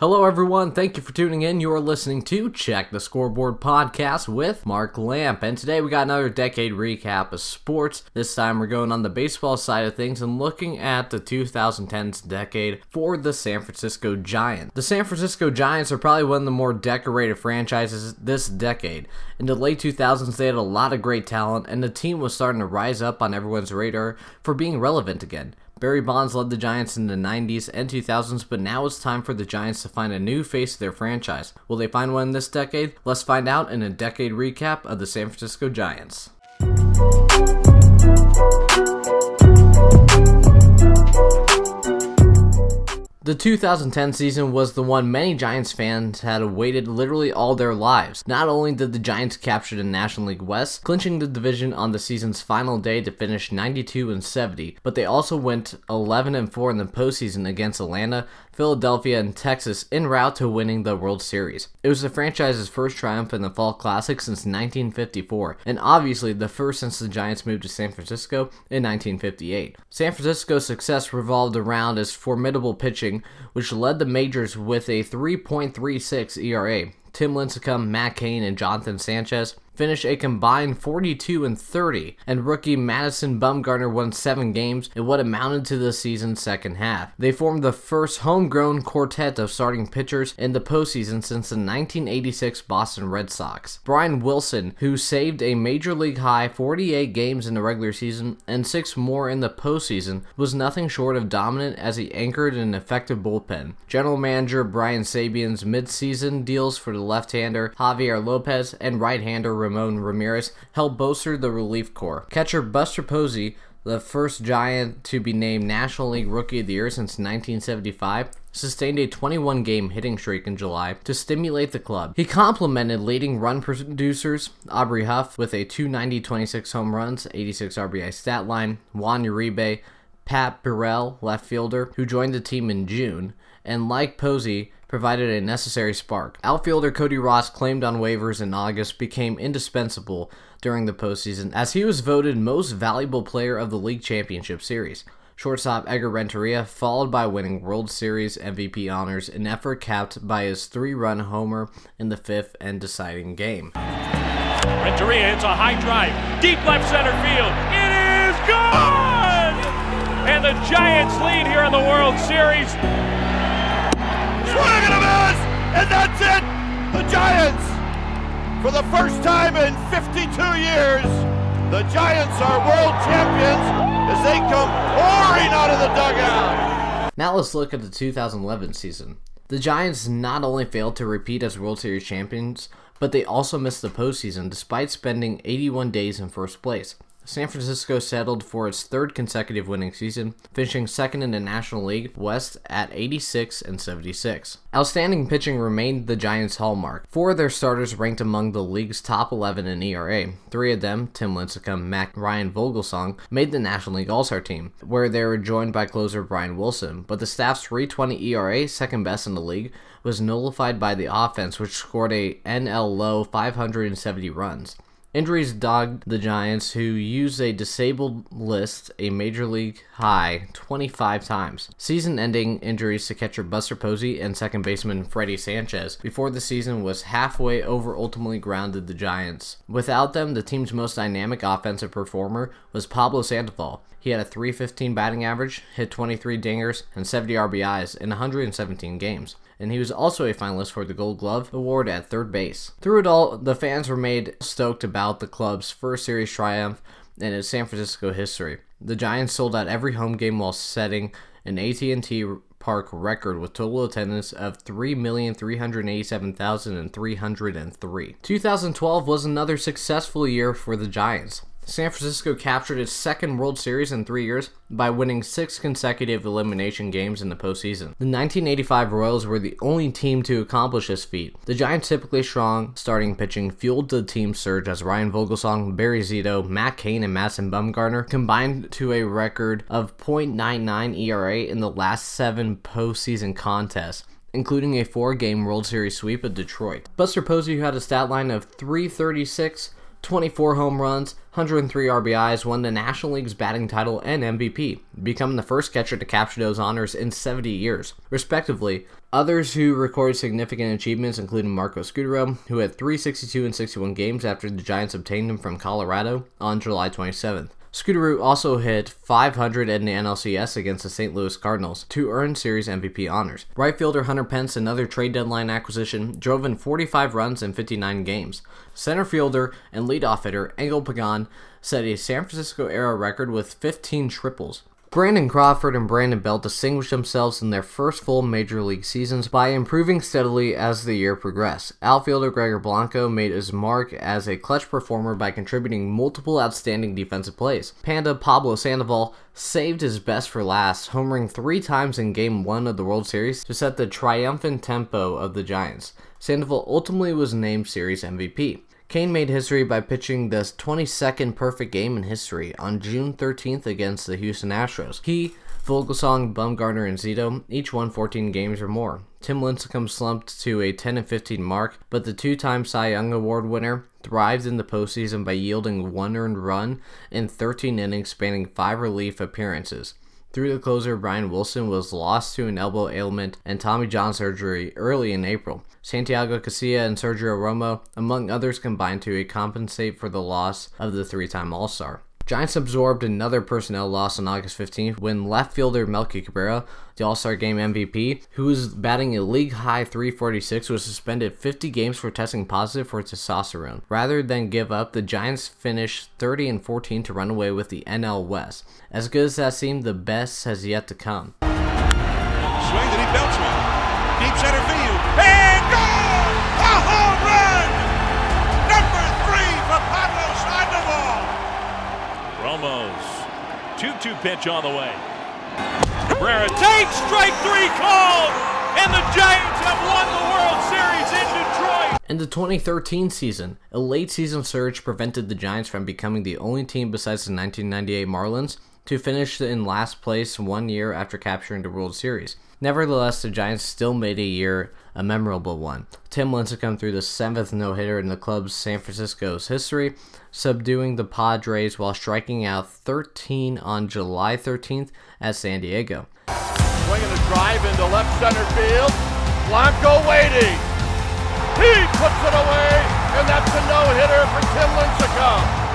Hello, everyone. Thank you for tuning in. You are listening to Check the Scoreboard podcast with Mark Lamp. And today we got another decade recap of sports. This time we're going on the baseball side of things and looking at the 2010s decade for the San Francisco Giants. The San Francisco Giants are probably one of the more decorated franchises this decade. In the late 2000s, they had a lot of great talent, and the team was starting to rise up on everyone's radar for being relevant again. Barry Bonds led the Giants in the 90s and 2000s, but now it's time for the Giants to find a new face to their franchise. Will they find one this decade? Let's find out in a decade recap of the San Francisco Giants. The 2010 season was the one many Giants fans had awaited literally all their lives. Not only did the Giants capture the National League West, clinching the division on the season's final day to finish 92 and 70, but they also went 11 and 4 in the postseason against Atlanta, Philadelphia, and Texas en route to winning the World Series. It was the franchise's first triumph in the Fall Classic since 1954, and obviously the first since the Giants moved to San Francisco in 1958. San Francisco's success revolved around its formidable pitching, which led the majors with a 3.36 ERA. Tim Lincecum, Matt Cain, and Jonathan Sanchez finished a combined 42 and 30, and rookie Madison Bumgarner won seven games in what amounted to the season's second half. They formed the first homegrown quartet of starting pitchers in the postseason since the 1986 Boston Red Sox. Brian Wilson, who saved a major league high 48 games in the regular season and six more in the postseason, was nothing short of dominant as he anchored an effective bullpen. General manager Brian Sabean's midseason deals for the left-hander Javier Lopez and right-hander Ramon Ramirez helped bolster the relief corps. Catcher Buster Posey, the first Giant to be named National League Rookie of the Year since 1975, sustained a 21 game hitting streak in July to stimulate the club. He complemented leading run producers Aubrey Huff with a 290 26 home runs, 86 RBI stat line, Juan Uribe, Pat Burrell, left fielder, who joined the team in June, and like Posey, provided a necessary spark. Outfielder Cody Ross, claimed on waivers in August, became indispensable during the postseason as he was voted most valuable player of the league championship series. Shortstop Edgar Renteria, followed by winning World Series MVP honors, an effort capped by his three run homer in the fifth and deciding game. Renteria hits a high drive, deep left center field. It is gone! And the Giants lead here in the World Series Swing and a miss! And that's it! The Giants, for the first time in 52 years, the Giants are world champions as they come pouring out of the dugout. Now let's look at the 2011 season. The Giants not only failed to repeat as World Series champions, but they also missed the postseason despite spending 81 days in first place. San Francisco settled for its third consecutive winning season, finishing second in the National League West at 86 and 76. Outstanding pitching remained the Giants' hallmark. Four of their starters ranked among the league's top 11 in ERA. Three of them, Tim Lincecum, Mac Ryan Vogelsong, made the National League All-Star team, where they were joined by closer Brian Wilson. But the staff's 3.20 ERA, second best in the league, was nullified by the offense, which scored a NL low 570 runs. Injuries dogged the Giants, who used a disabled list a major league high 25 times. Season ending injuries to catcher Buster Posey and second baseman Freddie Sanchez before the season was halfway over ultimately grounded the Giants. Without them, the team's most dynamic offensive performer was Pablo Sandoval. He had a 315 batting average, hit 23 dingers, and 70 RBIs in 117 games and he was also a finalist for the Gold Glove Award at third base. Through it all, the fans were made stoked about the club's first series triumph in its San Francisco history. The Giants sold out every home game while setting an AT&T Park record with total attendance of 3,387,303. 2012 was another successful year for the Giants. San Francisco captured its second World Series in three years by winning six consecutive elimination games in the postseason. The 1985 Royals were the only team to accomplish this feat. The Giants' typically strong starting pitching fueled the team's surge as Ryan Vogelsong, Barry Zito, Matt Cain, and Madison Bumgarner combined to a record of .99 ERA in the last seven postseason contests including a four game World Series sweep of Detroit. Buster Posey, who had a stat line of 336, 24 home runs, 103 RBIs, won the National League's batting title and MVP, becoming the first catcher to capture those honors in 70 years, respectively. Others who recorded significant achievements included Marco Scutaro, who had 362 and 61 games after the Giants obtained him from Colorado on July 27th. Scutaro also hit 500 in the NLCS against the St. Louis Cardinals to earn series MVP honors. Right fielder Hunter Pence, another trade deadline acquisition, drove in 45 runs in 59 games. Center fielder and leadoff hitter Angel Pagan set a San Francisco era record with 15 triples. Brandon Crawford and Brandon Belt distinguished themselves in their first full major league seasons by improving steadily as the year progressed. Outfielder Gregor Blanco made his mark as a clutch performer by contributing multiple outstanding defensive plays. Panda Pablo Sandoval saved his best for last, homering three times in Game 1 of the World Series to set the triumphant tempo of the Giants. Sandoval ultimately was named Series MVP. Cain made history by pitching the 22nd perfect game in history on June 13th against the Houston Astros. He, Vogelsong, Bumgarner, and Zito each won 14 games or more. Tim Lincecum slumped to a 10 15 mark, but the two-time Cy Young Award winner thrived in the postseason by yielding one earned run in 13 innings spanning five relief appearances. Through the closer, Brian Wilson was lost to an elbow ailment and Tommy John surgery early in April. Santiago Casilla and Sergio Romo, among others, combined to compensate for the loss of the three time All Star. Giants absorbed another personnel loss on August 15th when left fielder Melky Cabrera, the All Star Game MVP, who was batting a league high 346, was suspended 50 games for testing positive for testosterone. Rather than give up, the Giants finished 30 and 14 to run away with the NL West. As good as that seemed, the best has yet to come. Swing that he belts one. Deep center field. 2 2 pitch on the way. Cabrera takes strike three called, and the Giants have won the World Series in Detroit. In the 2013 season, a late season surge prevented the Giants from becoming the only team besides the 1998 Marlins to finish in last place one year after capturing the World Series. Nevertheless, the Giants still made a year a memorable one. Tim Lincecum threw the seventh no-hitter in the club's San Francisco's history, subduing the Padres while striking out 13 on July 13th at San Diego. Swinging a drive into left center field. Blanco waiting. He puts it away, and that's a no-hitter for Tim Lincecum.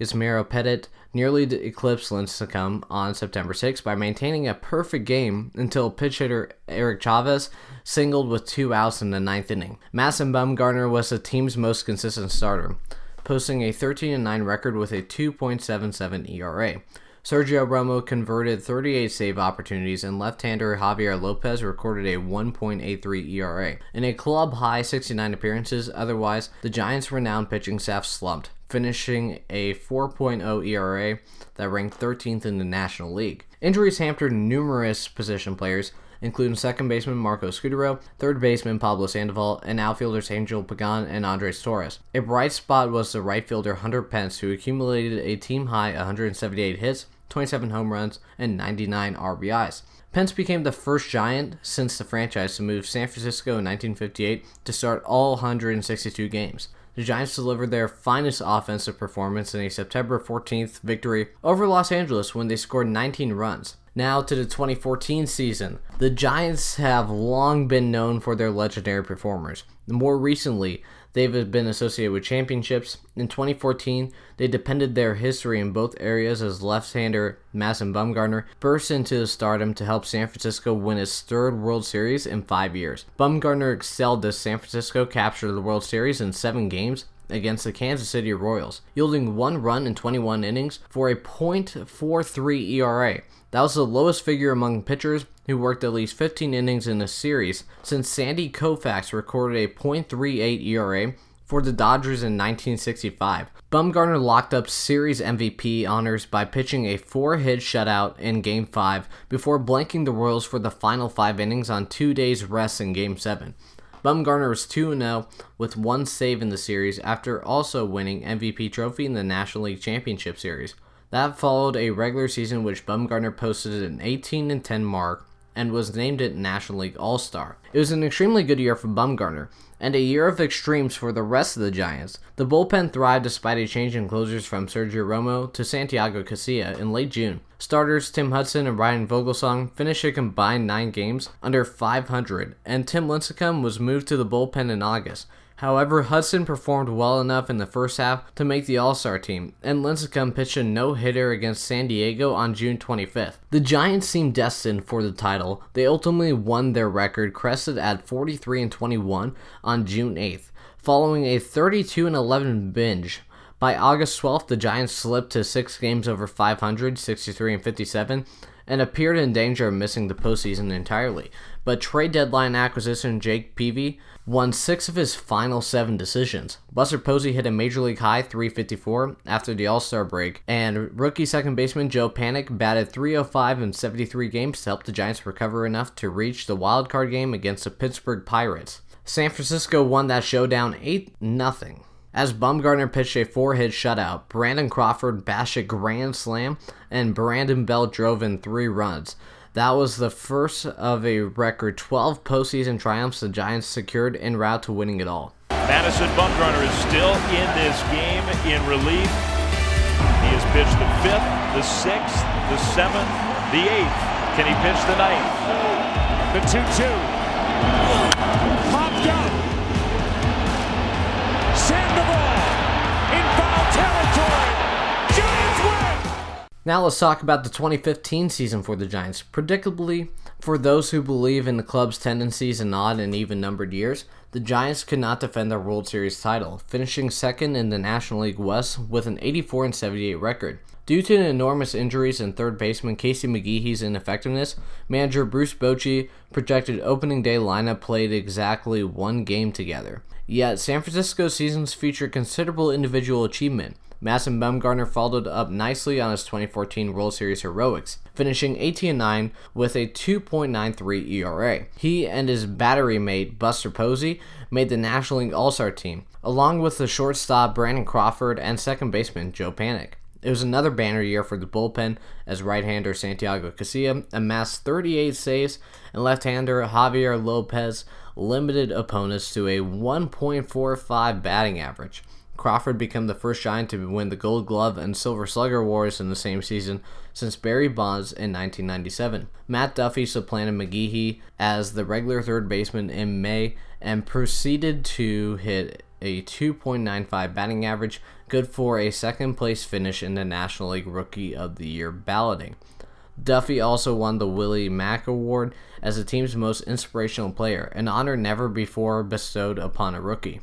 Yusmeiro Petit nearly eclipsed Lincecum on September 6 by maintaining a perfect game until pitch hitter Eric Chavez singled with two outs in the ninth inning. Madison Bumgarner was the team's most consistent starter, posting a 13-9 record with a 2.77 ERA. Sergio Romo converted 38 save opportunities, and left-hander Javier Lopez recorded a 1.83 ERA. In a club-high 69 appearances, otherwise, the Giants' renowned pitching staff slumped, finishing a 4.0 ERA that ranked 13th in the National League. Injuries hampered numerous position players, including second baseman Marco Scutaro, third baseman Pablo Sandoval, and outfielders Angel Pagan and Andres Torres. A bright spot was the right fielder Hunter Pence, who accumulated a team high 178 hits, 27 home runs, and 99 RBIs. Pence became the first Giant since the franchise to move San Francisco in 1958 to start all 162 games. The Giants delivered their finest offensive performance in a September 14th victory over Los Angeles when they scored 19 runs. Now to the 2014 season. The Giants have long been known for their legendary performers. More recently, they've been associated with championships. In 2014, they depended their history in both areas as left-hander Madison Bumgarner burst into stardom to help San Francisco win its third World Series in five years. Bumgarner excelled as San Francisco captured the World Series in seven games against the Kansas City Royals, yielding one run in 21 innings for a .43 ERA. That was the lowest figure among pitchers who worked at least 15 innings in a series since Sandy Koufax recorded a .38 ERA for the Dodgers in 1965. Bumgarner locked up series MVP honors by pitching a four-hit shutout in Game 5 before blanking the Royals for the final five innings on two days rest in Game 7. Bumgarner was 2 0 with one save in the series after also winning MVP trophy in the National League Championship Series. That followed a regular season which Bumgarner posted an 18 10 mark and was named it National League All Star. It was an extremely good year for Bumgarner, and a year of extremes for the rest of the Giants. The bullpen thrived despite a change in closers from Sergio Romo to Santiago Casilla in late June. Starters Tim Hudson and Ryan Vogelsong finished a combined nine games under 500, and Tim Lincecum was moved to the bullpen in August. However, Hudson performed well enough in the first half to make the All Star team, and Lincecum pitched a no hitter against San Diego on June 25th. The Giants seemed destined for the title. They ultimately won their record, crested at 43 and 21 on June 8th, following a 32 and 11 binge. By August 12th, the Giants slipped to six games over 500, 63 and 57, and appeared in danger of missing the postseason entirely. But trade deadline acquisition Jake Peavy won six of his final seven decisions. Buster Posey hit a major league high 354 after the All Star break, and rookie second baseman Joe Panik batted 305 in 73 games to help the Giants recover enough to reach the wild card game against the Pittsburgh Pirates. San Francisco won that showdown 8 0. As Bumgarner pitched a four hit shutout, Brandon Crawford bashed a grand slam, and Brandon Belt drove in three runs. That was the first of a record 12 postseason triumphs the Giants secured en route to winning it all. Madison Bumgarner is still in this game in relief. He has pitched the fifth, the sixth, the seventh, the eighth. Can he pitch the ninth? The 2 2. Popped up. Sandoval Now let's talk about the 2015 season for the Giants. Predictably, for those who believe in the club's tendencies in odd and even numbered years, the Giants could not defend their World Series title, finishing second in the National League West with an 84 78 record. Due to enormous injuries and third baseman Casey McGehee's ineffectiveness, manager Bruce Bochy projected opening day lineup played exactly one game together. Yet San Francisco's seasons feature considerable individual achievement. Madison Bumgarner followed up nicely on his 2014 World Series heroics, finishing 18 9 with a 2.93 ERA. He and his battery mate Buster Posey made the National League All Star team, along with the shortstop Brandon Crawford and second baseman Joe Panik. It was another banner year for the bullpen as right-hander Santiago Casilla amassed 38 saves and left-hander Javier Lopez limited opponents to a 1.45 batting average. Crawford became the first Giant to win the Gold Glove and Silver Slugger awards in the same season since Barry Bonds in 1997. Matt Duffy supplanted McGehee as the regular third baseman in May and proceeded to hit a 2.95 batting average, good for a second place finish in the National League Rookie of the Year balloting. Duffy also won the Willie Mac Award as the team's most inspirational player, an honor never before bestowed upon a rookie.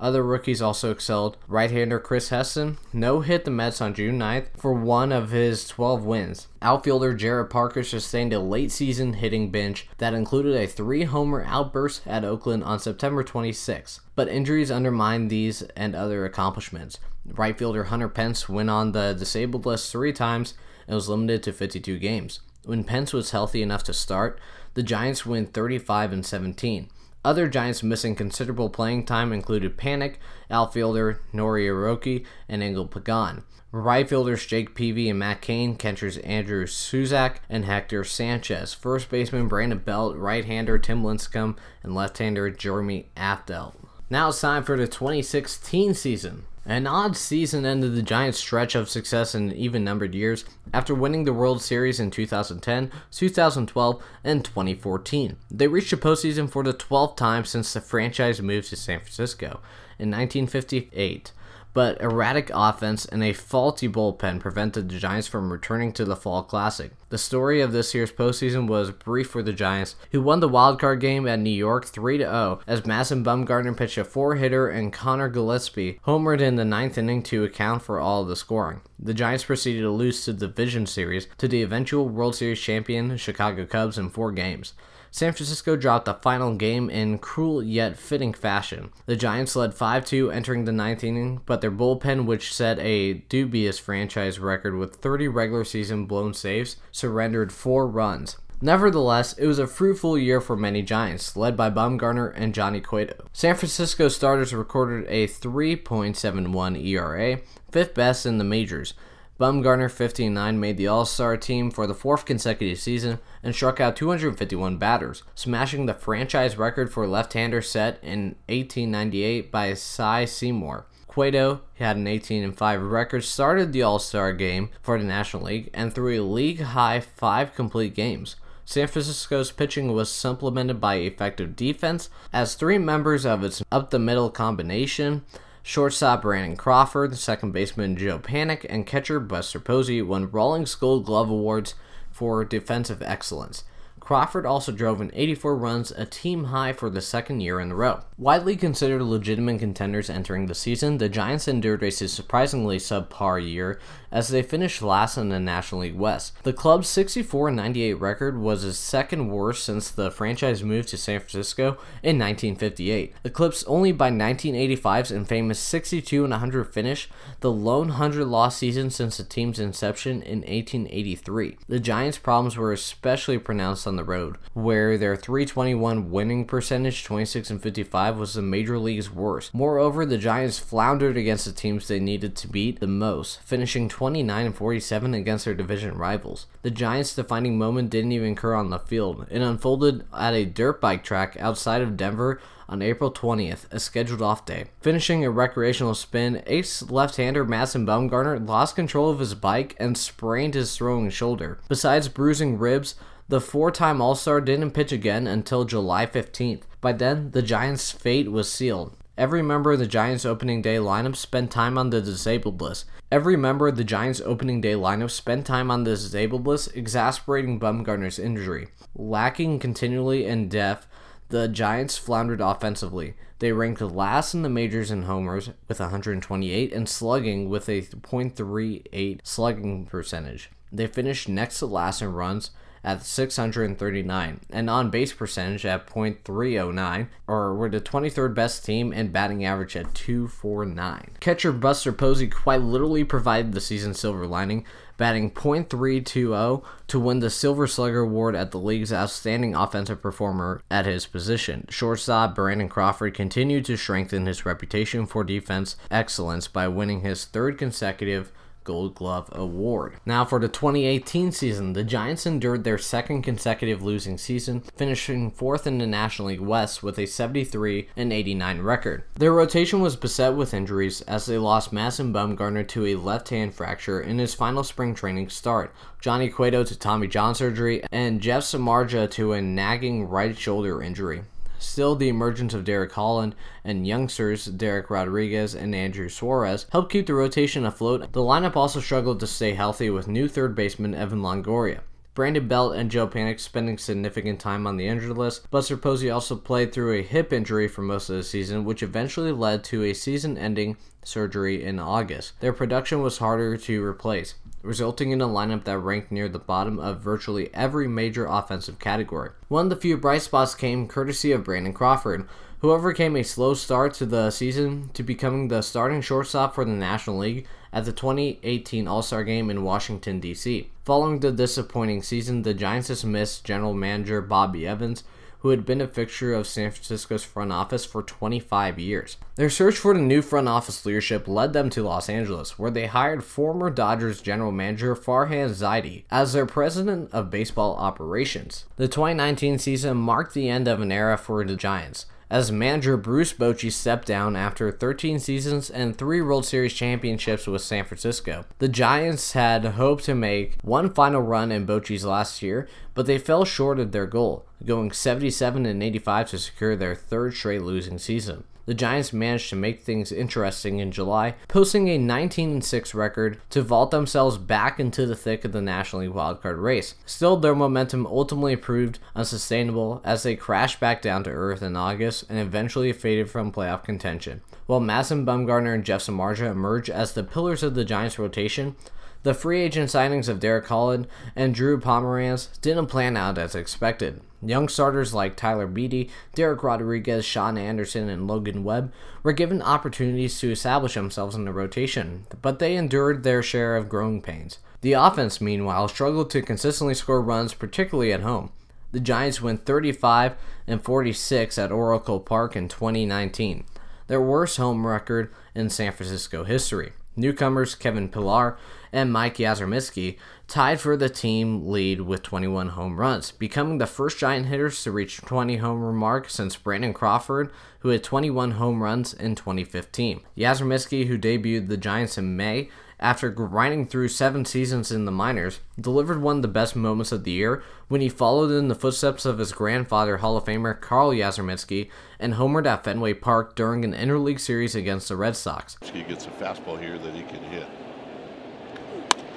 Other rookies also excelled. Right-hander Chris Heston no hit the Mets on June 9th for one of his 12 wins. Outfielder Jarrett Parker sustained a late season hitting binge that included a three homer outburst at Oakland on September 26, but injuries undermined these and other accomplishments. Right fielder Hunter Pence went on the disabled list three times and was limited to 52 games. When Pence was healthy enough to start, the Giants win 35 and 17. Other Giants missing considerable playing time included Panik, outfielder Nori Aoki, and Angel Pagan. Right fielders Jake Peavy and Matt Cain, catchers Andrew Susac and Hector Sanchez, first baseman Brandon Belt, right-hander Tim Lincecum, and left-hander Jeremy Affeldt. Now it's time for the 2016 season. An odd season ended the Giants' stretch of success in even numbered years after winning the World Series in 2010, 2012, and 2014. They reached the postseason for the 12th time since the franchise moved to San Francisco in 1958 but erratic offense and a faulty bullpen prevented the Giants from returning to the Fall Classic. The story of this year's postseason was brief for the Giants, who won the wildcard game at New York 3 0 as Madison Bumgarner pitched a four hitter and Conor Gillaspie homered in the ninth inning to account for all of the scoring. The Giants proceeded to lose the Division Series to the eventual World Series champion Chicago Cubs in four games. San Francisco dropped the final game in cruel yet fitting fashion. The Giants led 5 2 entering the ninth inning, but their bullpen, which set a dubious franchise record with 30 regular season blown saves, surrendered four runs. Nevertheless, it was a fruitful year for many Giants, led by Bumgarner and Johnny Cueto. San Francisco starters recorded a 3.71 ERA, fifth best in the majors. Bumgarner, 59, made the All Star team for the fourth consecutive season and struck out 251 batters, smashing the franchise record for left hander set in 1898 by Cy Seymour. Cueto had an 18 and 5 record, started the All Star game for the National League, and threw a league high five complete games. San Francisco's pitching was supplemented by effective defense, as three members of its up the middle combination shortstop Brandon Crawford, second baseman Joe Panik, and catcher Buster Posey won Rawlings Gold Glove Awards for defensive excellence. Crawford also drove in 84 runs, a team high for the second year in a row. Widely considered legitimate contenders entering the season, the Giants endured a surprisingly subpar year as they finished last in the National League West. The club's 64 98 record was its second worst since the franchise moved to San Francisco in 1958. Eclipsed only by 1985's infamous 62 100 finish, the lone 100 loss season since the team's inception in 1883. The Giants' problems were especially pronounced on the road, where their 321 winning percentage, 26 and 55, was the major league's worst. Moreover, the Giants floundered against the teams they needed to beat the most, finishing 29 and 47 against their division rivals. The Giants' defining moment didn't even occur on the field. It unfolded at a dirt bike track outside of Denver on April 20th, a scheduled off day. Finishing a recreational spin, ace left-hander Madison Bumgarner lost control of his bike and sprained his throwing shoulder. Besides bruising ribs, the four time All Star didn't pitch again until July 15th. By then, the Giants' fate was sealed. Every member of the Giants opening day lineup spent time on the disabled list. Every member of the Giants opening day lineup spent time on the disabled list, exasperating Bumgarner's injury. Lacking continually in depth, the Giants floundered offensively. They ranked last in the majors in homers with 128 and slugging with a .38 slugging percentage. They finished next to last in runs at 639 and on base percentage at .309 or were the 23rd best team and batting average at 249. Catcher Buster Posey quite literally provided the season silver lining batting .320 to win the Silver Slugger Award at the league's outstanding offensive performer at his position. Shortstop Brandon Crawford continued to strengthen his reputation for defense excellence by winning his third consecutive Gold Glove Award. Now, for the 2018 season, the Giants endured their second consecutive losing season, finishing fourth in the National League West with a 73 and 89 record. Their rotation was beset with injuries as they lost Madison Bumgarner to a left hand fracture in his final spring training start, Johnny Cueto to Tommy John surgery, and Jeff Samardzija to a nagging right shoulder injury. Still, the emergence of Derek Holland and youngsters Dereck Rodriguez and Andrew Suarez helped keep the rotation afloat. The lineup also struggled to stay healthy with new third baseman Evan Longoria. Brandon Belt and Joe Panik spending significant time on the injured list. Buster Posey also played through a hip injury for most of the season, which eventually led to a season ending surgery in August. Their production was harder to replace, resulting in a lineup that ranked near the bottom of virtually every major offensive category. One of the few bright spots came courtesy of Brandon Crawford, who overcame a slow start to the season to becoming the starting shortstop for the National League at the 2018 All Star Game in Washington, D.C. Following the disappointing season, the Giants dismissed general manager Bobby Evans, who had been a fixture of San Francisco's front office for 25 years. Their search for the new front office leadership led them to Los Angeles, where they hired former Dodgers general manager Farhan Zaidi as their president of baseball operations. The 2019 season marked the end of an era for the Giants as manager Bruce Bochy stepped down after 13 seasons and three World Series championships with San Francisco. The Giants had hoped to make one final run in Bochy's last year, but they fell short of their goal, going 77 and 85 to secure their third straight losing season the Giants managed to make things interesting in July, posting a 19 6 record to vault themselves back into the thick of the National League wildcard race. Still, their momentum ultimately proved unsustainable as they crashed back down to earth in August and eventually faded from playoff contention. While Madison Bumgarner and Jeff Samardzija emerged as the pillars of the Giants' rotation, the free agent signings of Derek Holland and Drew Pomeranz didn't plan out as expected. Young starters like Tyler Beede, Dereck Rodriguez, Shaun Anderson, and Logan Webb were given opportunities to establish themselves in the rotation, but they endured their share of growing pains. The offense, meanwhile, struggled to consistently score runs, particularly at home. The Giants went 35 and 46 at Oracle Park in 2019, their worst home record in San Francisco history. Newcomers Kevin Pillar and Mike Yastrzemski tied for the team lead with 21 home runs, becoming the first Giant hitters to reach 20 homer mark since Brandon Crawford, who had 21 home runs in 2015. Yastrzemski, who debuted the Giants in May, after grinding through seven seasons in the minors, delivered one of the best moments of the year when he followed in the footsteps of his grandfather, Hall of Famer Carl Yastrzemski, and homered at Fenway Park during an interleague series against the Red Sox. He gets a fastball here that he can hit.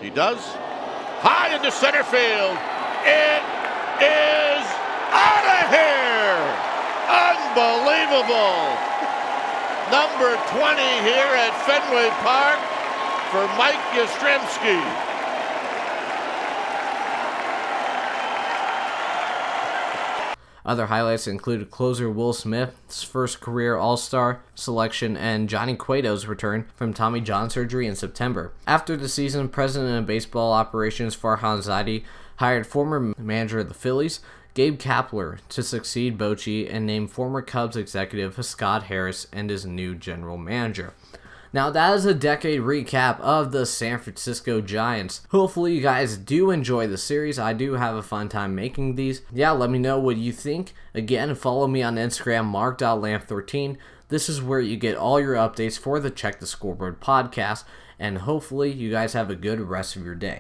He does. High into center field. It is out of here. Unbelievable. Number 20 here at Fenway Park for Mike Yastrzemski. Other highlights included closer Will Smith's first career All Star selection and Johnny Cueto's return from Tommy John surgery in September. After the season, President of Baseball Operations Farhan Zaidi hired former manager of the Phillies, Gabe Kapler, to succeed Bochy and named former Cubs executive Scott Harris and his new general manager. Now, that is a decade recap of the San Francisco Giants. Hopefully, you guys do enjoy the series. I do have a fun time making these. Yeah, let me know what you think. Again, follow me on Instagram, mark.lamp13. This is where you get all your updates for the Check the Scoreboard podcast. And hopefully, you guys have a good rest of your day.